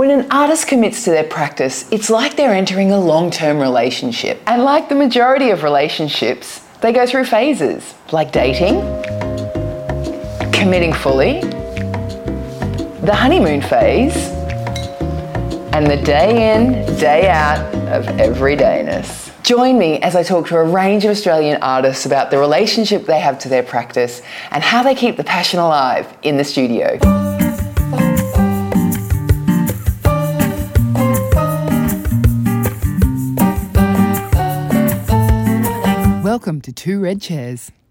When an artist commits to their practice, it's like they're entering a long term relationship. And like the majority of relationships, they go through phases like dating, committing fully, the honeymoon phase, and the day in, day out of everydayness. Join me as I talk to a range of Australian artists about the relationship they have to their practice and how they keep the passion alive in the studio. Welcome to Two Red Chairs.